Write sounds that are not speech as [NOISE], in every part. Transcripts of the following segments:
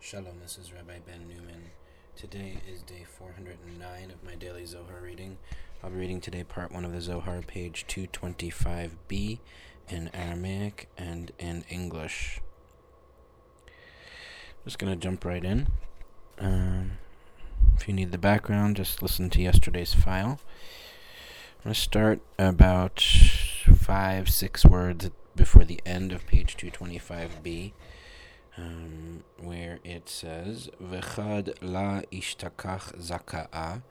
Shalom, this is Rabbi Ben Newman. Today is day 409 of my daily Zohar reading. I'll be reading today part 1 of the Zohar, page 225b, in Aramaic and in English. Just going to jump right in. Um, if you need the background, just listen to yesterday's file. I'm going to start about five, six words before the end of page 225b um, where it says "Vechad la ishtakach zaka'a"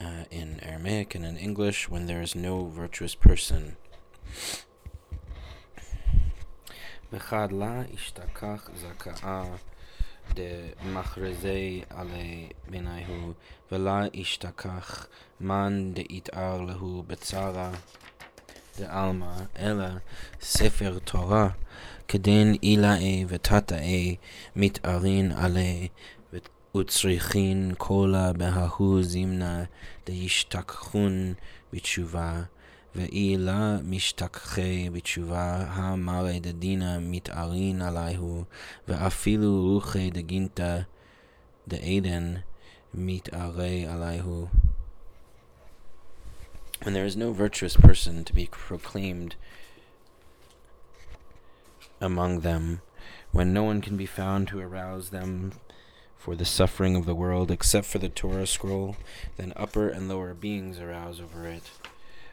uh, in Aramaic and in English when there is no virtuous person. "Vechad la ishtakach zaka'a" de machrezei ale benaihu vela ishtakach man de it'ar lehu betzara de alma ela sefer Torah כדין אילאי ותתאי מתארין עלי וצריכין קולה בההוא זימנה דישתכחון בתשובה ואילה משתכחי בתשובה המרי דדינא מתארין עליהו ואפילו רוחי דגינתא דעדן מתארי עליהו When there is no virtuous person to be proclaimed among them, when no one can be found to arouse them for the suffering of the world except for the Torah scroll, then upper and lower beings arouse over it.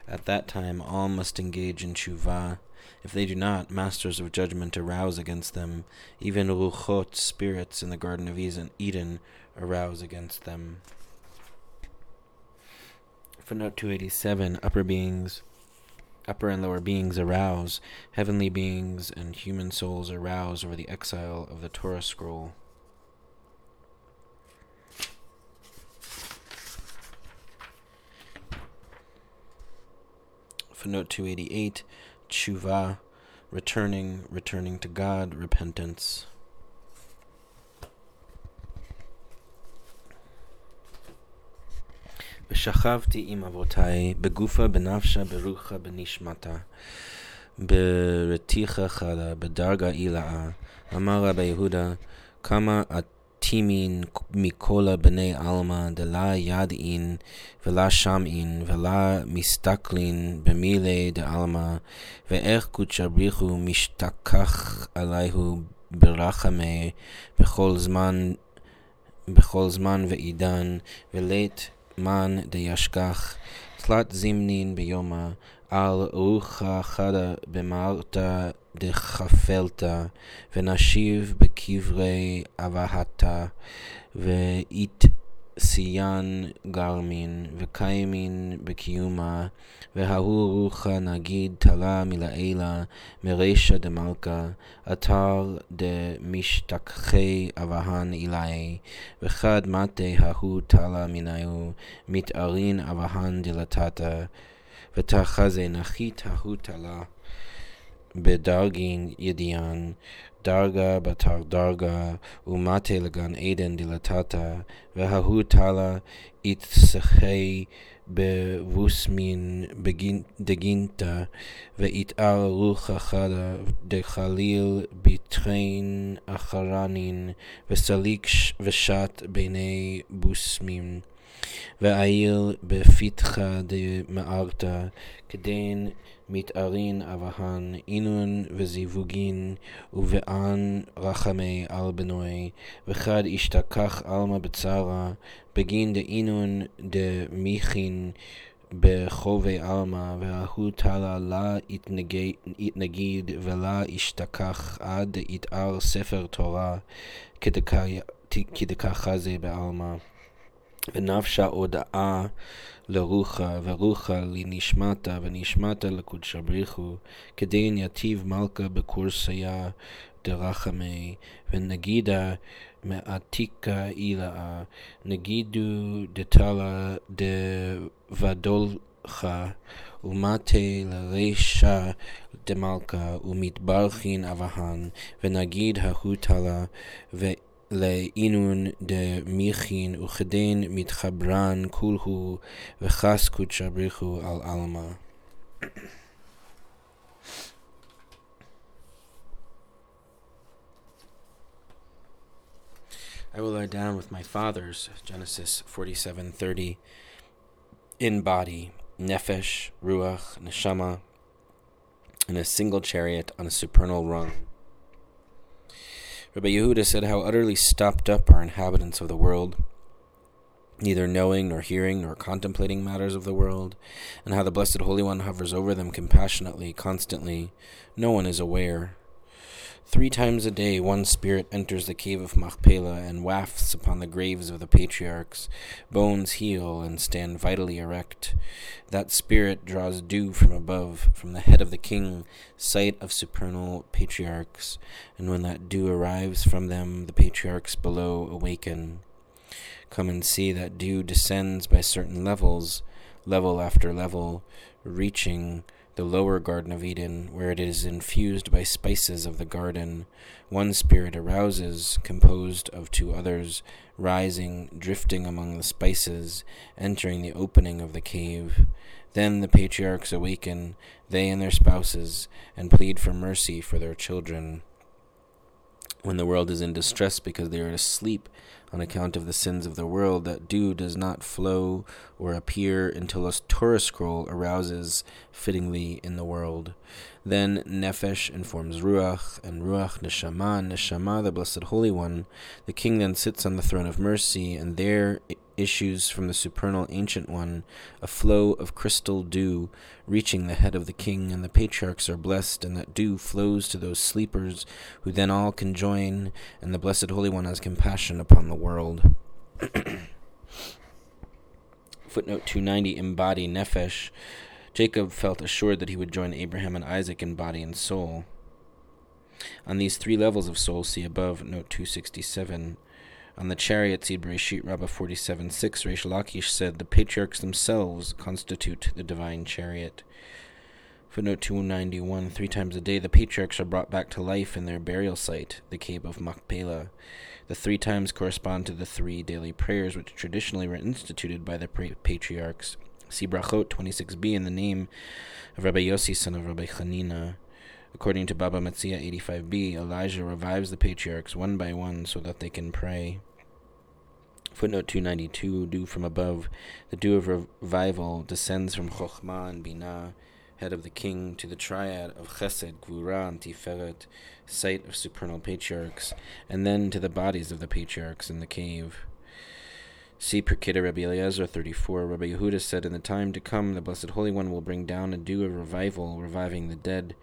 At that time, all must engage in tshuva. If they do not, masters of judgment arouse against them. Even ruchot, spirits in the Garden of Eden, arouse against them. Footnote 287 Upper beings upper and lower beings arouse, heavenly beings and human souls arouse over the exile of the Torah scroll. Footnote 288 Tshuva, returning, returning to God, repentance. ושכבתי עם אבותיי, בגופה, בנפשה, ברוחה, בנשמתה, ברתיחה חלה, בדרגה אילאה. אמר רבי יהודה, כמה אטימין מכל בני עלמא, דלה ידעין, ולה שמעין, ולה מסתכלין במילי דעלמא, ואיך קודשא בריחו משתכח עליהו ברחמי, בכל זמן, בכל זמן ועידן, ולית מן דישכח, תלת זמנין ביומה על רוחה חדה במעלתא דחפלתה ונשיב בקברי אבהתה ואית סיין גרמין, וקיימין בקיומה, וההוא רוחה נגיד תלה מלעילה, מרישא דמלכה, אתר דמשתכחי אבהן אילאי, וחד מטה ההוא תלה מניהו, מתארין אבהן דלתתה, ותחזה נחית ההוא תלה. בדרגין ידיען, דרגה בתר דרגה, ומטה לגן עדן דלתתה, וההוא תלה יתסחי בבוסמין דגינתא, ויתער רוחה חדה דחליל בתחין אחרנין, וסליק ושת ביני בוסמין. ואיל בפתחה דמארתא, כדין מתארין אבהן, אינון וזיווגין, ובאן רחמי על בנוי, וחד השתכח עלמא בצרה, בגין דאינון דמיכין בחובי עלמא, וההוא תלה לה יתנגיד ולה ישתכח עד יתאר ספר תורה, כדקה זה בעלמא. ונפשה הודאה לרוחה, ורוחה לנשמתה, ונשמתה לקודשא בריחו, כדין יתיב מלכה בקורסיה דרחמי, ונגידה מעתיקה אילאה, נגידו דתלה דבדולך, ומטה לרישה דמלכה, ומתברכין אבהן, ונגיד ההוא תלה, לעינון דמיכין וכדין מתחברן כולהו וחס קודשא בריחו על עלמא. I will lie down with my fathers, Genesis 47:30, in body, nefesh, ruach, neshama, in a single chariot on a supernal rung. Rabbi Yehuda said how utterly stopped up are inhabitants of the world, neither knowing nor hearing nor contemplating matters of the world, and how the Blessed Holy One hovers over them compassionately, constantly. No one is aware. Three times a day, one spirit enters the cave of Machpelah and wafts upon the graves of the patriarchs. Bones heal and stand vitally erect. That spirit draws dew from above, from the head of the king, site of supernal patriarchs. And when that dew arrives from them, the patriarchs below awaken. Come and see that dew descends by certain levels, level after level, reaching the lower Garden of Eden, where it is infused by spices of the garden. One spirit arouses, composed of two others, rising, drifting among the spices, entering the opening of the cave. Then the patriarchs awaken, they and their spouses, and plead for mercy for their children. When the world is in distress because they are asleep, on account of the sins of the world, that dew does not flow or appear until a Torah scroll arouses fittingly in the world. Then Nefesh informs Ruach, and Ruach Neshama, Neshama, the Blessed Holy One. The King then sits on the throne of mercy, and there issues from the supernal Ancient One a flow of crystal dew, reaching the head of the King, and the patriarchs are blessed, and that dew flows to those sleepers, who then all conjoin, and the Blessed Holy One has compassion upon the world. [CLEARS THROAT] Footnote 290 Embody Nefesh. Jacob felt assured that he would join Abraham and Isaac in body and soul. On these three levels of soul, see above, note 267. On the chariot, see Bereshit Rabbah 47 6, Reish Lakish said, The patriarchs themselves constitute the divine chariot. Footnote 291 Three times a day, the patriarchs are brought back to life in their burial site, the cave of Machpelah. The three times correspond to the three daily prayers which traditionally were instituted by the patriarchs See Brachot 26b in the name of Rabbi Yossi, son of Rabbi Chanina. According to Baba Metzia 85b, Elijah revives the patriarchs one by one so that they can pray. Footnote 292, dew from above. The dew of revival descends from Chokhmah and Binah, head of the king, to the triad of Chesed, Gvura, and Tiferet, site of supernal patriarchs, and then to the bodies of the patriarchs in the cave. See Pirkei de Rabbi Eliezer 34. Rabbi Yehuda said, In the time to come, the Blessed Holy One will bring down a dew of revival, reviving the dead.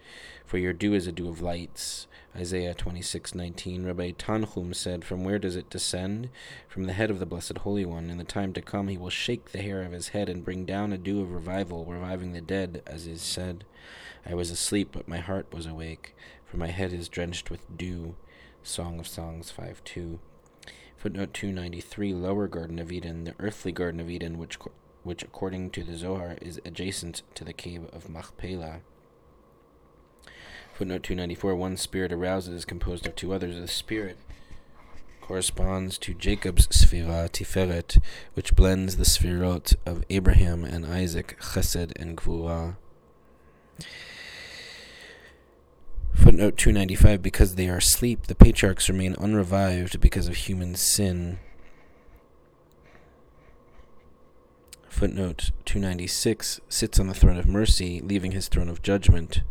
For your dew is a dew of lights. Isaiah 26:19. Rabbi Tanchum said, From where does it descend? From the head of the Blessed Holy One. In the time to come, he will shake the hair of his head and bring down a dew of revival, reviving the dead, as is said. I was asleep, but my heart was awake, for my head is drenched with dew. Song of Songs 5 2. Footnote 293 Lower Garden of Eden, the earthly Garden of Eden, which, which according to the Zohar is adjacent to the cave of Machpelah. Footnote 294 One spirit arouses, composed of two others. The spirit corresponds to Jacob's Sphira Tiferet, which blends the Sphirot of Abraham and Isaac, Chesed and Gvura. Footnote 295 Because they are asleep, the patriarchs remain unrevived because of human sin. Footnote 296 Sits on the throne of mercy, leaving his throne of judgment.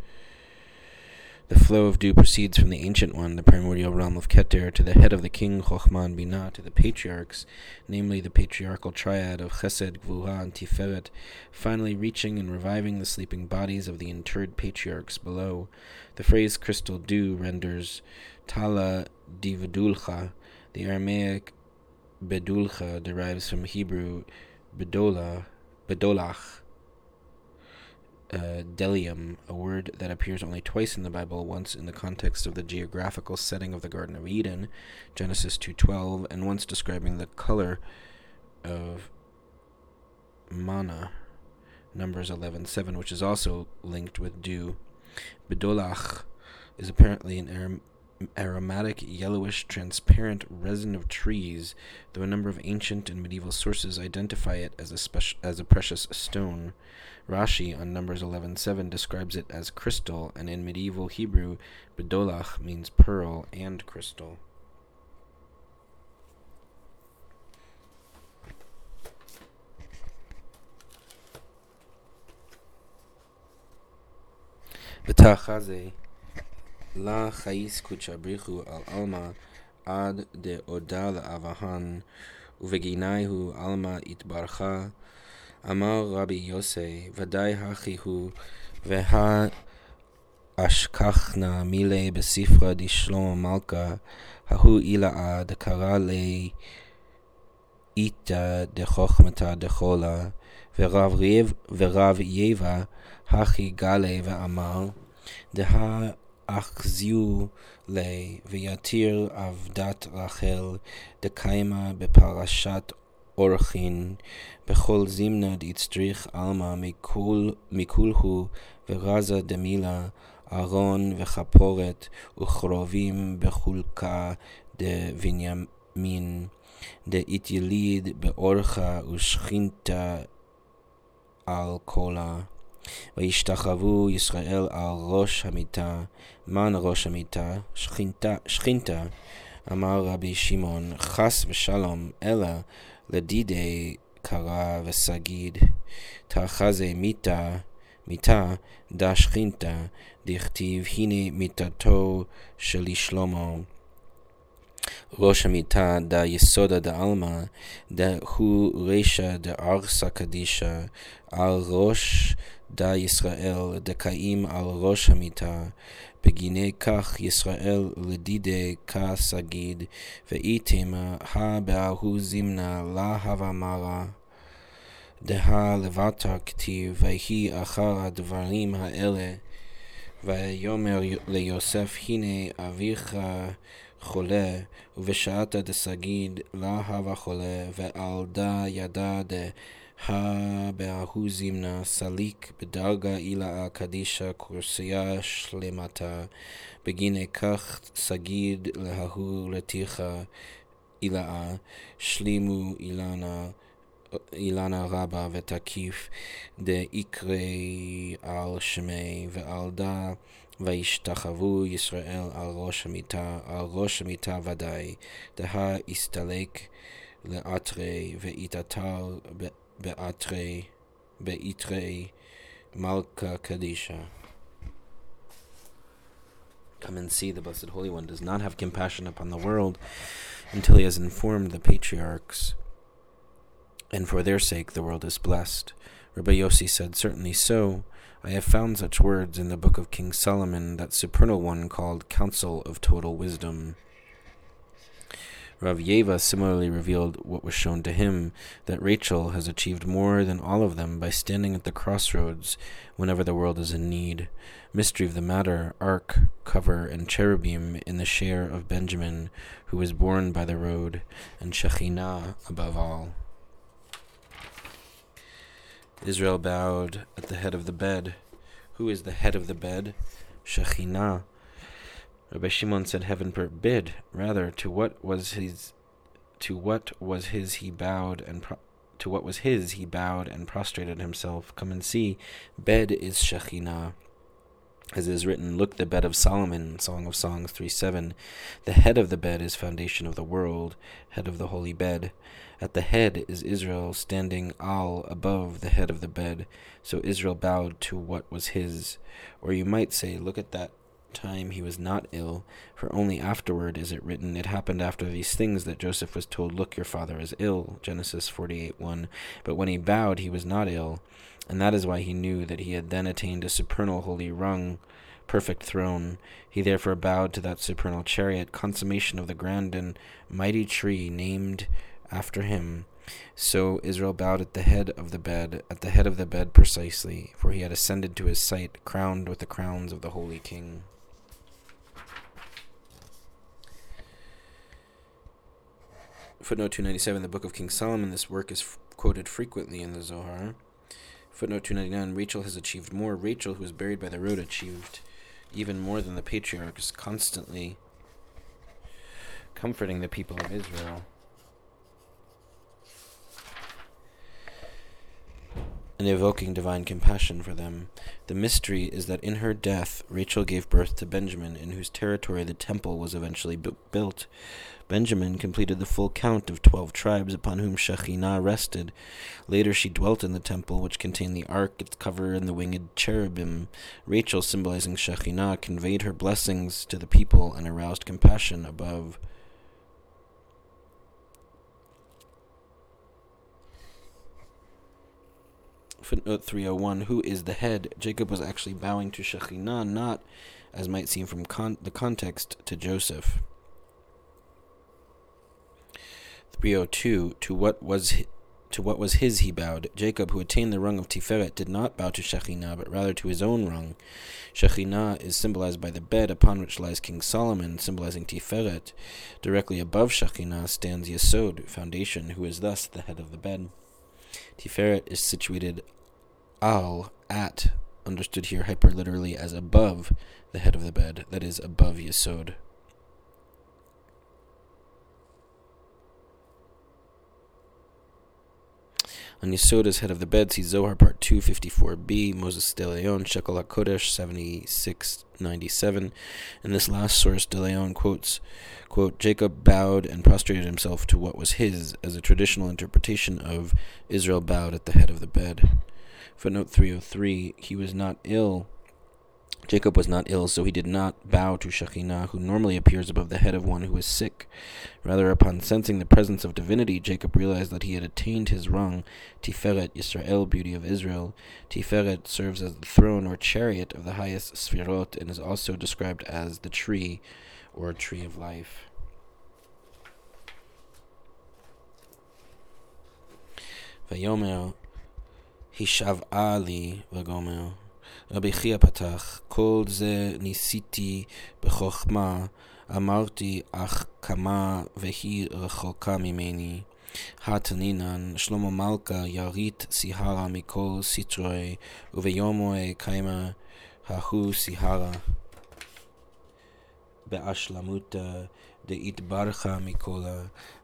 The flow of dew proceeds from the Ancient One, the primordial realm of Keter, to the head of the king Chochmah and Binah, to the patriarchs, namely the patriarchal triad of Chesed, Gvura, and Tiferet, finally reaching and reviving the sleeping bodies of the interred patriarchs below. The phrase crystal dew renders Tala divedulcha. The Aramaic bedulcha derives from Hebrew bedola, bedolach, uh, bdellium, a word that appears only twice in the Bible, once in the context of the geographical setting of the Garden of Eden, Genesis 2:12, and once describing the color of manna, Numbers 11:7, which is also linked with dew. Bedolach is apparently an arom- aromatic, yellowish, transparent resin of trees, though a number of ancient and medieval sources identify it as a, speci- as a precious stone. Rashi on Numbers 11:7 describes it as crystal, and in medieval Hebrew, bedolach means pearl and crystal. B'ta'chaze לה חייס קודשא בריחו על עלמא עד דעודה לאבהן ובגיני הוא עלמא התברכה אמר רבי יוסי ודאי הכי הוא והא אשכחנה מילי בספרא דשלמה מלכה ההוא אילאה דקרא לי איתא דחוכמתא דחולה ורב יבה הכי גלה ואמר דהא אחזיו לי ויתיר עבדת רחל דקיימה בפרשת אורחין. בכל זימנה דאצטריך עלמא מכולהו ורזה דמילה ארון וכפורת וכרובים בחולקה דבנימין. דאיתיליד באורחה ושכינתה על קולה וישתחוו ישראל על ראש המיטה, מן ראש המיטה? שכינתה, שכינתה. אמר רבי שמעון, חס ושלום, אלא לדידי קרא וסגיד, תחזה מיתה, מיתה, דה שכינתה, דכתיב הנה מיתתו שלי שלמה. ראש המיטה דה יסודה דה עלמא, דה הוא רישא דה ארסא קדישא, על ראש דה ישראל דקאים על ראש המיטה, בגיני כך ישראל לדידי כסגיד, ואיתמה הבאהו זימנה לה הווה מרה. דהה לבטה כתיב, ויהי אחר הדברים האלה, ויאמר ליוסף, הנה אביך חולה, ובשעתה דסגיד לה הווה חולה, ועל דה ידע דה הבאהו זימנה סליק בדרגה אילאה קדישה קורסיה שלמתה בגיני כך סגיד להוא לתיכה אילאה שלימו אילנה אילנה רבה ותקיף דאיקרי על שמי ועל דה וישתחוו ישראל על ראש המיטה, על ראש המיטה ודאי, דהה הסתלק לאתרי ואיתתר Be'atre, Be'itre, Malka Kadisha. Come and see the Blessed Holy One does not have compassion upon the world until he has informed the patriarchs, and for their sake the world is blessed. Rabbi Yossi said, Certainly so. I have found such words in the book of King Solomon, that supernal one called Council of Total Wisdom. Rav Yeva similarly revealed what was shown to him that Rachel has achieved more than all of them by standing at the crossroads whenever the world is in need. Mystery of the matter, ark, cover, and cherubim in the share of Benjamin, who was born by the road, and Shekhinah above all. Israel bowed at the head of the bed. Who is the head of the bed? Shekhinah. Rabbi Shimon said, "Heaven forbid! Rather, to what was his, to what was his he bowed and pro- to what was his he bowed and prostrated himself. Come and see. Bed is Shekhinah." As is written, Look the bed of Solomon, Song of Songs 3 7. The head of the bed is foundation of the world, head of the holy bed. At the head is Israel, standing al above the head of the bed. So Israel bowed to what was his. Or you might say, Look at that time he was not ill, for only afterward is it written, It happened after these things that Joseph was told, Look, your father is ill. Genesis 48 1. But when he bowed, he was not ill, and that is why he knew that he had then attained a supernal holy rung, perfect throne. He therefore bowed to that supernal chariot, consummation of the grand and mighty tree named after him. So Israel bowed at the head of the bed, at the head of the bed precisely, for he had ascended to his sight, crowned with the crowns of the holy king. Footnote 297, the Book of King Solomon. This work is f- quoted frequently in the Zohar. Footnote 299, Rachel has achieved more. Rachel, who was buried by the road, achieved even more than the patriarchs, constantly comforting the people of Israel. And evoking divine compassion for them. The mystery is that in her death, Rachel gave birth to Benjamin, in whose territory the temple was eventually bu- built. Benjamin completed the full count of twelve tribes upon whom Shekhinah rested. Later she dwelt in the temple, which contained the ark, its cover, and the winged cherubim. Rachel, symbolizing Shekhinah, conveyed her blessings to the people and aroused compassion above. Footnote 301 Who is the head? Jacob was actually bowing to Shekhinah, not, as might seem from con- the context, to Joseph. 302 To what was to what was his he bowed. Jacob, who attained the rung of Tiferet, did not bow to Shekhinah, but rather to his own rung. Shekhinah is symbolized by the bed upon which lies King Solomon, symbolizing Tiferet. Directly above Shekhinah stands Yesod, foundation, who is thus the head of the bed. Tiferet is situated al, at, understood here hyperliterally as above the head of the bed, that is, above Yesod. On Yesoda's head of the bed, see Zohar part 254b, Moses de Leon, Shekel HaKodesh 7697. In this last source, de Leon quotes, quote, Jacob bowed and prostrated himself to what was his, as a traditional interpretation of Israel bowed at the head of the bed. Footnote 303, he was not ill Jacob was not ill, so he did not bow to Shekhinah, who normally appears above the head of one who is sick. Rather, upon sensing the presence of divinity, Jacob realized that he had attained his rung, Tiferet Yisrael, beauty of Israel. Tiferet serves as the throne or chariot of the highest Sfirot and is also described as the tree or tree of life. Vayomer Hishav'a li vagomer רבי חייא פתח, כל זה ניסיתי בחוכמה, אמרתי אך כמה והיא רחוקה ממני. התנינן, שלמה מלכה ירית סיהרה מכל סטרוי, וביומו קיימה ההוא סיהרה. באשלמותא דאיתברכה מכלה,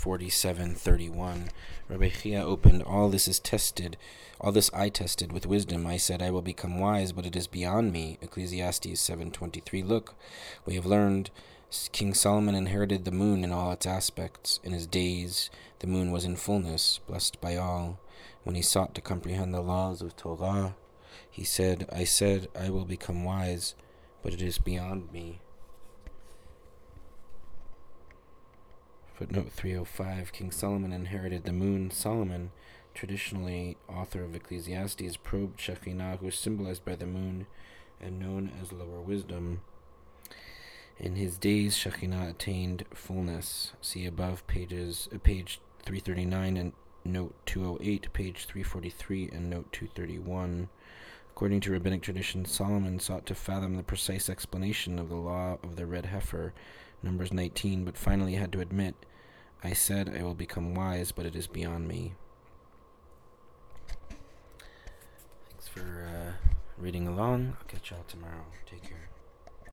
47:31. Rabbi Chia opened, All this is tested, all this I tested with wisdom. I said, I will become wise, but it is beyond me. Ecclesiastes 7:23. Look, we have learned King Solomon inherited the moon in all its aspects. In his days, the moon was in fullness, blessed by all. When he sought to comprehend the laws of Torah, he said, I said, I will become wise, but it is beyond me. Footnote 305 King Solomon inherited the moon. Solomon, traditionally author of Ecclesiastes, probed Shekhinah, who is symbolized by the moon and known as lower wisdom. In his days, Shekhinah attained fullness. See above pages, uh, page 339 and note 208, page 343 and note 231. According to rabbinic tradition, Solomon sought to fathom the precise explanation of the law of the red heifer, Numbers 19, but finally had to admit, I said I will become wise, but it is beyond me. Thanks for uh, reading along. I'll catch y'all tomorrow. Take care.